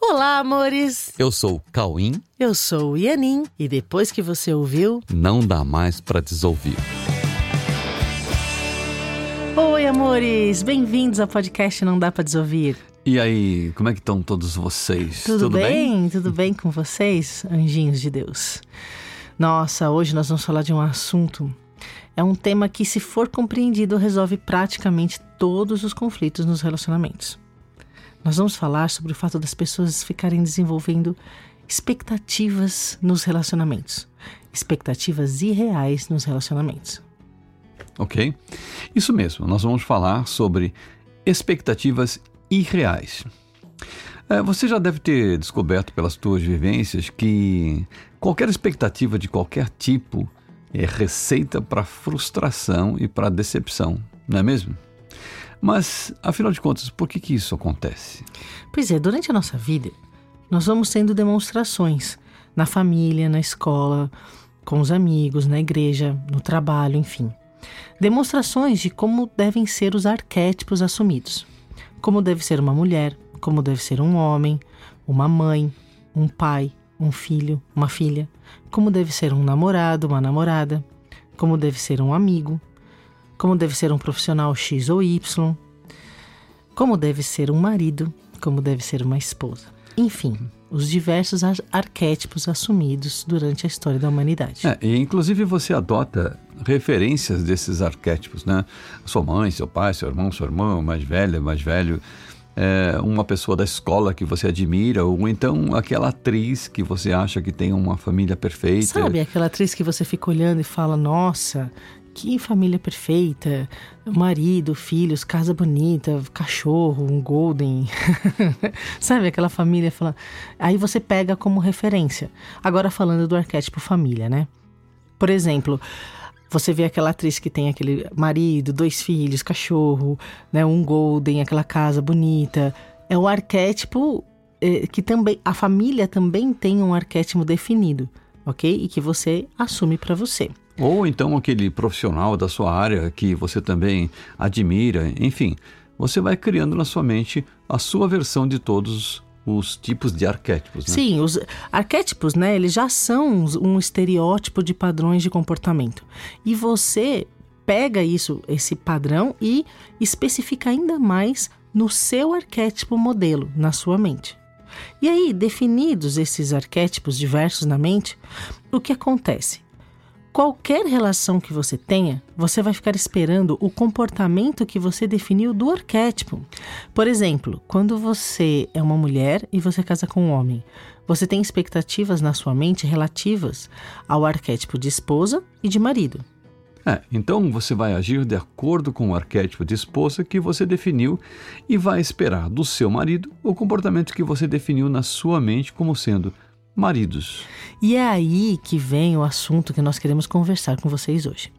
Olá, amores! Eu sou o Cauim. Eu sou o Ianin e depois que você ouviu, não dá mais para desouvir. Oi, amores! Bem-vindos ao podcast Não Dá para Desouvir. E aí, como é que estão todos vocês? Tudo, Tudo bem? bem? Tudo bem com vocês, anjinhos de Deus? Nossa, hoje nós vamos falar de um assunto. É um tema que, se for compreendido, resolve praticamente todos os conflitos nos relacionamentos. Nós vamos falar sobre o fato das pessoas ficarem desenvolvendo expectativas nos relacionamentos, expectativas irreais nos relacionamentos. Ok? Isso mesmo, nós vamos falar sobre expectativas irreais. É, você já deve ter descoberto pelas suas vivências que qualquer expectativa de qualquer tipo é receita para frustração e para decepção, não é mesmo? Mas, afinal de contas, por que, que isso acontece? Pois é, durante a nossa vida, nós vamos tendo demonstrações na família, na escola, com os amigos, na igreja, no trabalho, enfim. Demonstrações de como devem ser os arquétipos assumidos. Como deve ser uma mulher, como deve ser um homem, uma mãe, um pai, um filho, uma filha, como deve ser um namorado, uma namorada, como deve ser um amigo, como deve ser um profissional X ou Y, como deve ser um marido, como deve ser uma esposa. Enfim, os diversos ar arquétipos assumidos durante a história da humanidade. É, e inclusive você adota referências desses arquétipos, né? Sua mãe, seu pai, seu irmão, sua irmã, mais velha, mais velho, é, uma pessoa da escola que você admira, ou então aquela atriz que você acha que tem uma família perfeita. Sabe, aquela atriz que você fica olhando e fala, nossa, que família perfeita, marido, filhos, casa bonita, cachorro, um golden. Sabe aquela família fala. Aí você pega como referência. Agora falando do arquétipo família, né? Por exemplo, você vê aquela atriz que tem aquele marido, dois filhos, cachorro, né, um golden, aquela casa bonita. É o arquétipo é, que também a família também tem um arquétipo definido, ok? E que você assume para você. Ou então aquele profissional da sua área que você também admira, enfim, você vai criando na sua mente a sua versão de todos os tipos de arquétipos. Né? Sim, os arquétipos, né, eles já são um estereótipo de padrões de comportamento. E você pega isso, esse padrão e especifica ainda mais no seu arquétipo modelo, na sua mente. E aí, definidos esses arquétipos diversos na mente, o que acontece? Qualquer relação que você tenha, você vai ficar esperando o comportamento que você definiu do arquétipo. Por exemplo, quando você é uma mulher e você casa com um homem, você tem expectativas na sua mente relativas ao arquétipo de esposa e de marido. É, então você vai agir de acordo com o arquétipo de esposa que você definiu e vai esperar do seu marido o comportamento que você definiu na sua mente como sendo maridos. E é aí que vem o assunto que nós queremos conversar com vocês hoje.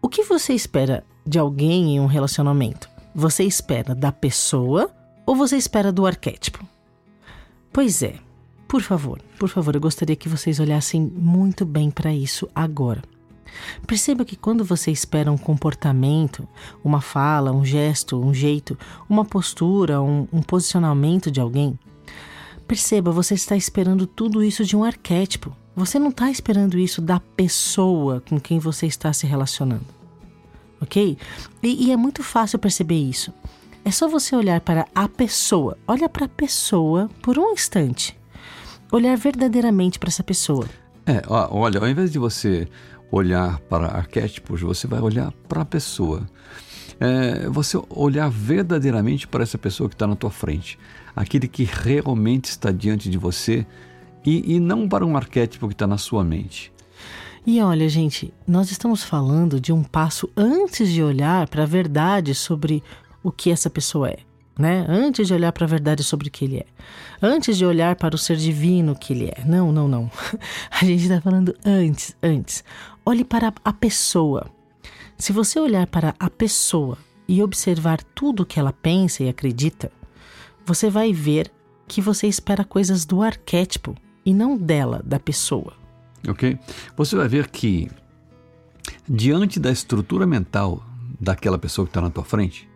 O que você espera de alguém em um relacionamento? Você espera da pessoa ou você espera do arquétipo? Pois é, por favor, por favor, eu gostaria que vocês olhassem muito bem para isso agora. Perceba que quando você espera um comportamento, uma fala, um gesto, um jeito, uma postura, um, um posicionamento de alguém, Perceba, você está esperando tudo isso de um arquétipo. Você não está esperando isso da pessoa com quem você está se relacionando. Ok? E, e é muito fácil perceber isso. É só você olhar para a pessoa. Olha para a pessoa por um instante. Olhar verdadeiramente para essa pessoa. É, olha, ao invés de você olhar para arquétipos, você vai olhar para a pessoa é, você olhar verdadeiramente para essa pessoa que está na tua frente, aquele que realmente está diante de você e, e não para um arquétipo que está na sua mente. E olha, gente, nós estamos falando de um passo antes de olhar para a verdade sobre o que essa pessoa é. Né? Antes de olhar para a verdade sobre o que ele é. Antes de olhar para o ser divino que ele é. Não, não, não. A gente está falando antes, antes. Olhe para a pessoa. Se você olhar para a pessoa e observar tudo o que ela pensa e acredita, você vai ver que você espera coisas do arquétipo e não dela, da pessoa. Ok? Você vai ver que, diante da estrutura mental daquela pessoa que está na tua frente,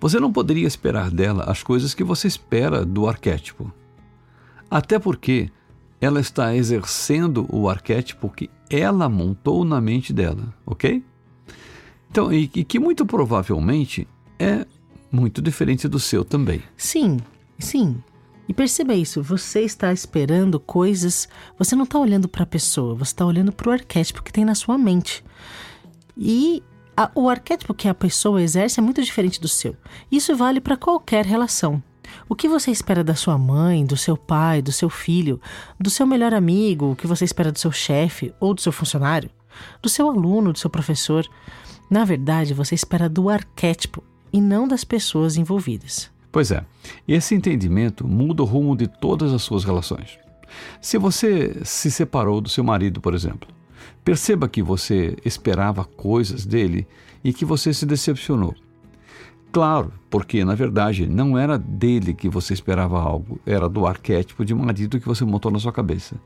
você não poderia esperar dela as coisas que você espera do arquétipo. Até porque ela está exercendo o arquétipo que ela montou na mente dela, ok? Então, e, e que muito provavelmente é muito diferente do seu também. Sim, sim. E perceba isso, você está esperando coisas, você não está olhando para a pessoa, você está olhando para o arquétipo que tem na sua mente. E a, o arquétipo que a pessoa exerce é muito diferente do seu. Isso vale para qualquer relação. O que você espera da sua mãe, do seu pai, do seu filho, do seu melhor amigo, o que você espera do seu chefe ou do seu funcionário, do seu aluno, do seu professor? Na verdade, você espera do arquétipo e não das pessoas envolvidas. Pois é, esse entendimento muda o rumo de todas as suas relações. Se você se separou do seu marido, por exemplo, perceba que você esperava coisas dele e que você se decepcionou. Claro, porque na verdade não era dele que você esperava algo, era do arquétipo de marido que você montou na sua cabeça.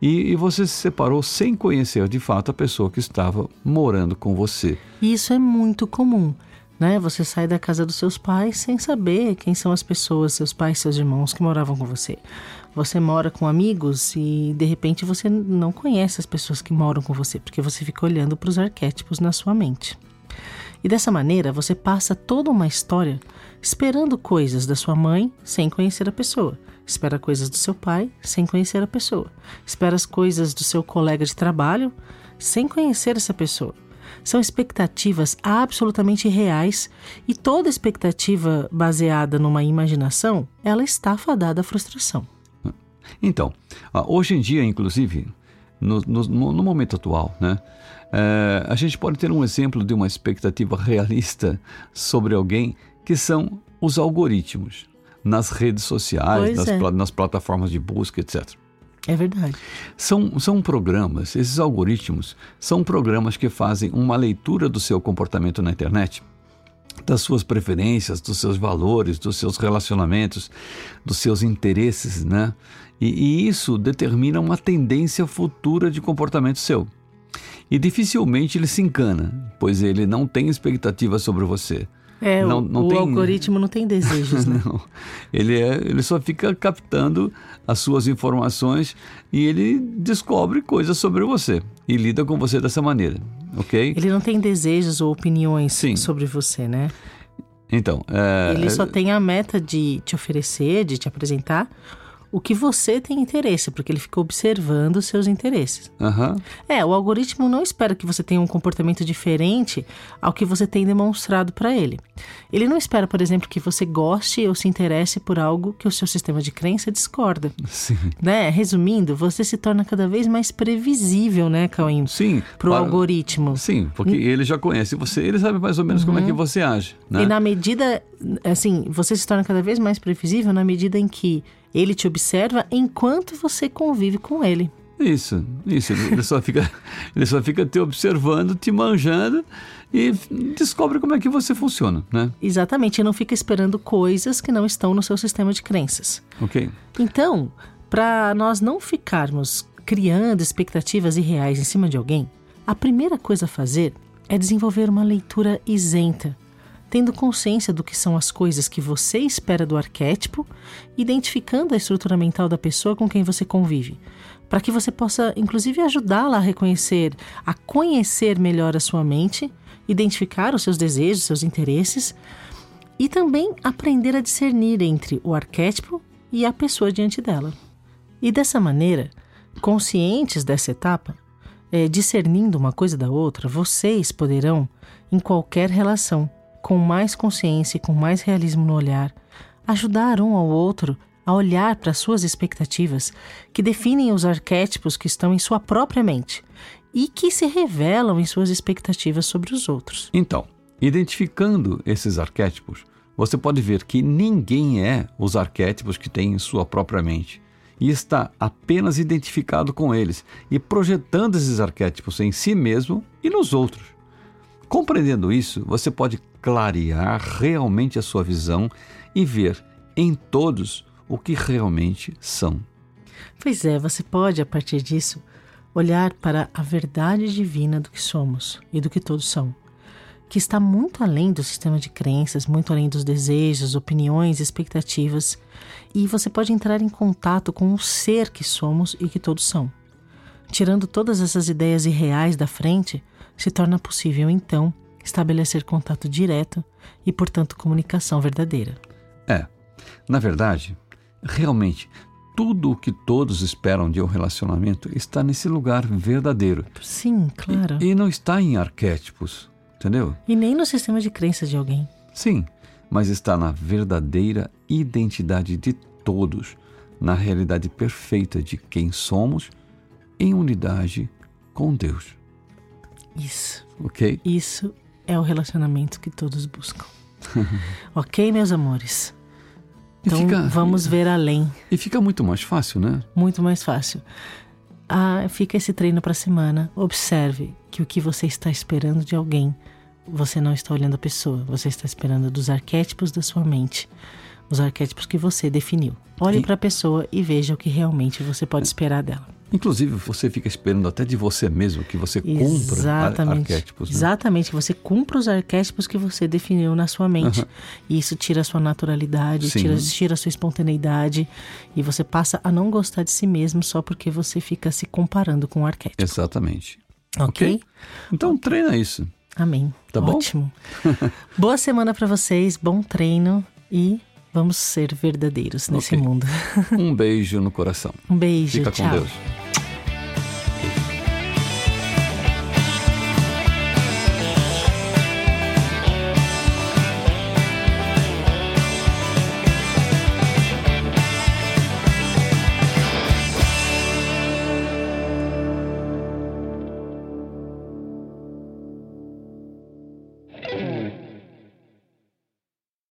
E, e, você se separou sem conhecer de fato a pessoa que estava morando com você. Isso é muito comum. Né? Você sai da casa dos seus pais sem saber quem são as pessoas, seus pais, seus irmãos que moravam com você. Você mora com amigos e de repente você não conhece as pessoas que moram com você, porque você fica olhando para os arquétipos na sua mente. E dessa maneira você passa toda uma história esperando coisas da sua mãe sem conhecer a pessoa. Espera coisas do seu pai sem conhecer a pessoa. Espera as coisas do seu colega de trabalho sem conhecer essa pessoa. São expectativas absolutamente reais e toda expectativa baseada numa imaginação, ela está fadada à frustração. Então, hoje em dia, inclusive, no, no, no momento atual, né, é, a gente pode ter um exemplo de uma expectativa realista sobre alguém que são os algoritmos nas redes sociais, nas, é. nas plataformas de busca, etc. É verdade. São, são programas, esses algoritmos são programas que fazem uma leitura do seu comportamento na internet, das suas preferências, dos seus valores, dos seus relacionamentos, dos seus interesses, né? E, e isso determina uma tendência futura de comportamento seu. E dificilmente ele se engana, pois ele não tem expectativa sobre você. É, não, não o tem... algoritmo não tem desejos, né? não. Ele, é, ele só fica captando as suas informações e ele descobre coisas sobre você e lida com você dessa maneira, ok? Ele não tem desejos ou opiniões Sim. sobre você, né? Então, é... ele só tem a meta de te oferecer, de te apresentar o que você tem interesse, porque ele fica observando os seus interesses. Uhum. É, o algoritmo não espera que você tenha um comportamento diferente ao que você tem demonstrado para ele. Ele não espera, por exemplo, que você goste ou se interesse por algo que o seu sistema de crença discorda. Sim. Né? Resumindo, você se torna cada vez mais previsível, né, Cauim? Sim. Para o algoritmo. Sim, porque N ele já conhece você, ele sabe mais ou menos uhum. como é que uhum. você age. Né? E na medida, assim, você se torna cada vez mais previsível na medida em que ele te observa enquanto você convive com ele. Isso, isso. Ele só fica, ele só fica te observando, te manjando e descobre como é que você funciona, né? Exatamente. E não fica esperando coisas que não estão no seu sistema de crenças. Ok. Então, para nós não ficarmos criando expectativas irreais em cima de alguém, a primeira coisa a fazer é desenvolver uma leitura isenta tendo consciência do que são as coisas que você espera do arquétipo, identificando a estrutura mental da pessoa com quem você convive, para que você possa, inclusive, ajudá-la a reconhecer, a conhecer melhor a sua mente, identificar os seus desejos, seus interesses e também aprender a discernir entre o arquétipo e a pessoa diante dela. E dessa maneira, conscientes dessa etapa, é, discernindo uma coisa da outra, vocês poderão, em qualquer relação, com mais consciência e com mais realismo no olhar, ajudar um ao outro a olhar para suas expectativas, que definem os arquétipos que estão em sua própria mente e que se revelam em suas expectativas sobre os outros. Então, identificando esses arquétipos, você pode ver que ninguém é os arquétipos que tem em sua própria mente e está apenas identificado com eles e projetando esses arquétipos em si mesmo e nos outros. Compreendendo isso, você pode clarear realmente a sua visão e ver em todos o que realmente são. Pois é, você pode, a partir disso, olhar para a verdade divina do que somos e do que todos são. que está muito além do sistema de crenças, muito além dos desejos, opiniões, expectativas, e você pode entrar em contato com o ser que somos e que todos são. Tirando todas essas ideias irreais da frente, se torna possível então estabelecer contato direto e, portanto, comunicação verdadeira. É, na verdade, realmente tudo o que todos esperam de um relacionamento está nesse lugar verdadeiro. Sim, claro. E, e não está em arquétipos, entendeu? E nem no sistema de crenças de alguém. Sim, mas está na verdadeira identidade de todos, na realidade perfeita de quem somos, em unidade com Deus. Isso. Ok? Isso é o relacionamento que todos buscam. ok, meus amores? Então fica, vamos ver além. E fica muito mais fácil, né? Muito mais fácil. Ah, fica esse treino para a semana. Observe que o que você está esperando de alguém, você não está olhando a pessoa, você está esperando dos arquétipos da sua mente, os arquétipos que você definiu. Olhe para a pessoa e veja o que realmente você pode esperar dela. Inclusive, você fica esperando até de você mesmo que você cumpra Exatamente. arquétipos. Né? Exatamente, que você cumpra os arquétipos que você definiu na sua mente. Uhum. E isso tira a sua naturalidade, tira, tira a sua espontaneidade. E você passa a não gostar de si mesmo só porque você fica se comparando com o arquétipo. Exatamente. Ok? okay? Então treina isso. Amém. Tá Ótimo. bom? Boa semana para vocês, bom treino e vamos ser verdadeiros nesse okay. mundo. um beijo no coração. Um beijo, Fica tchau. com Deus.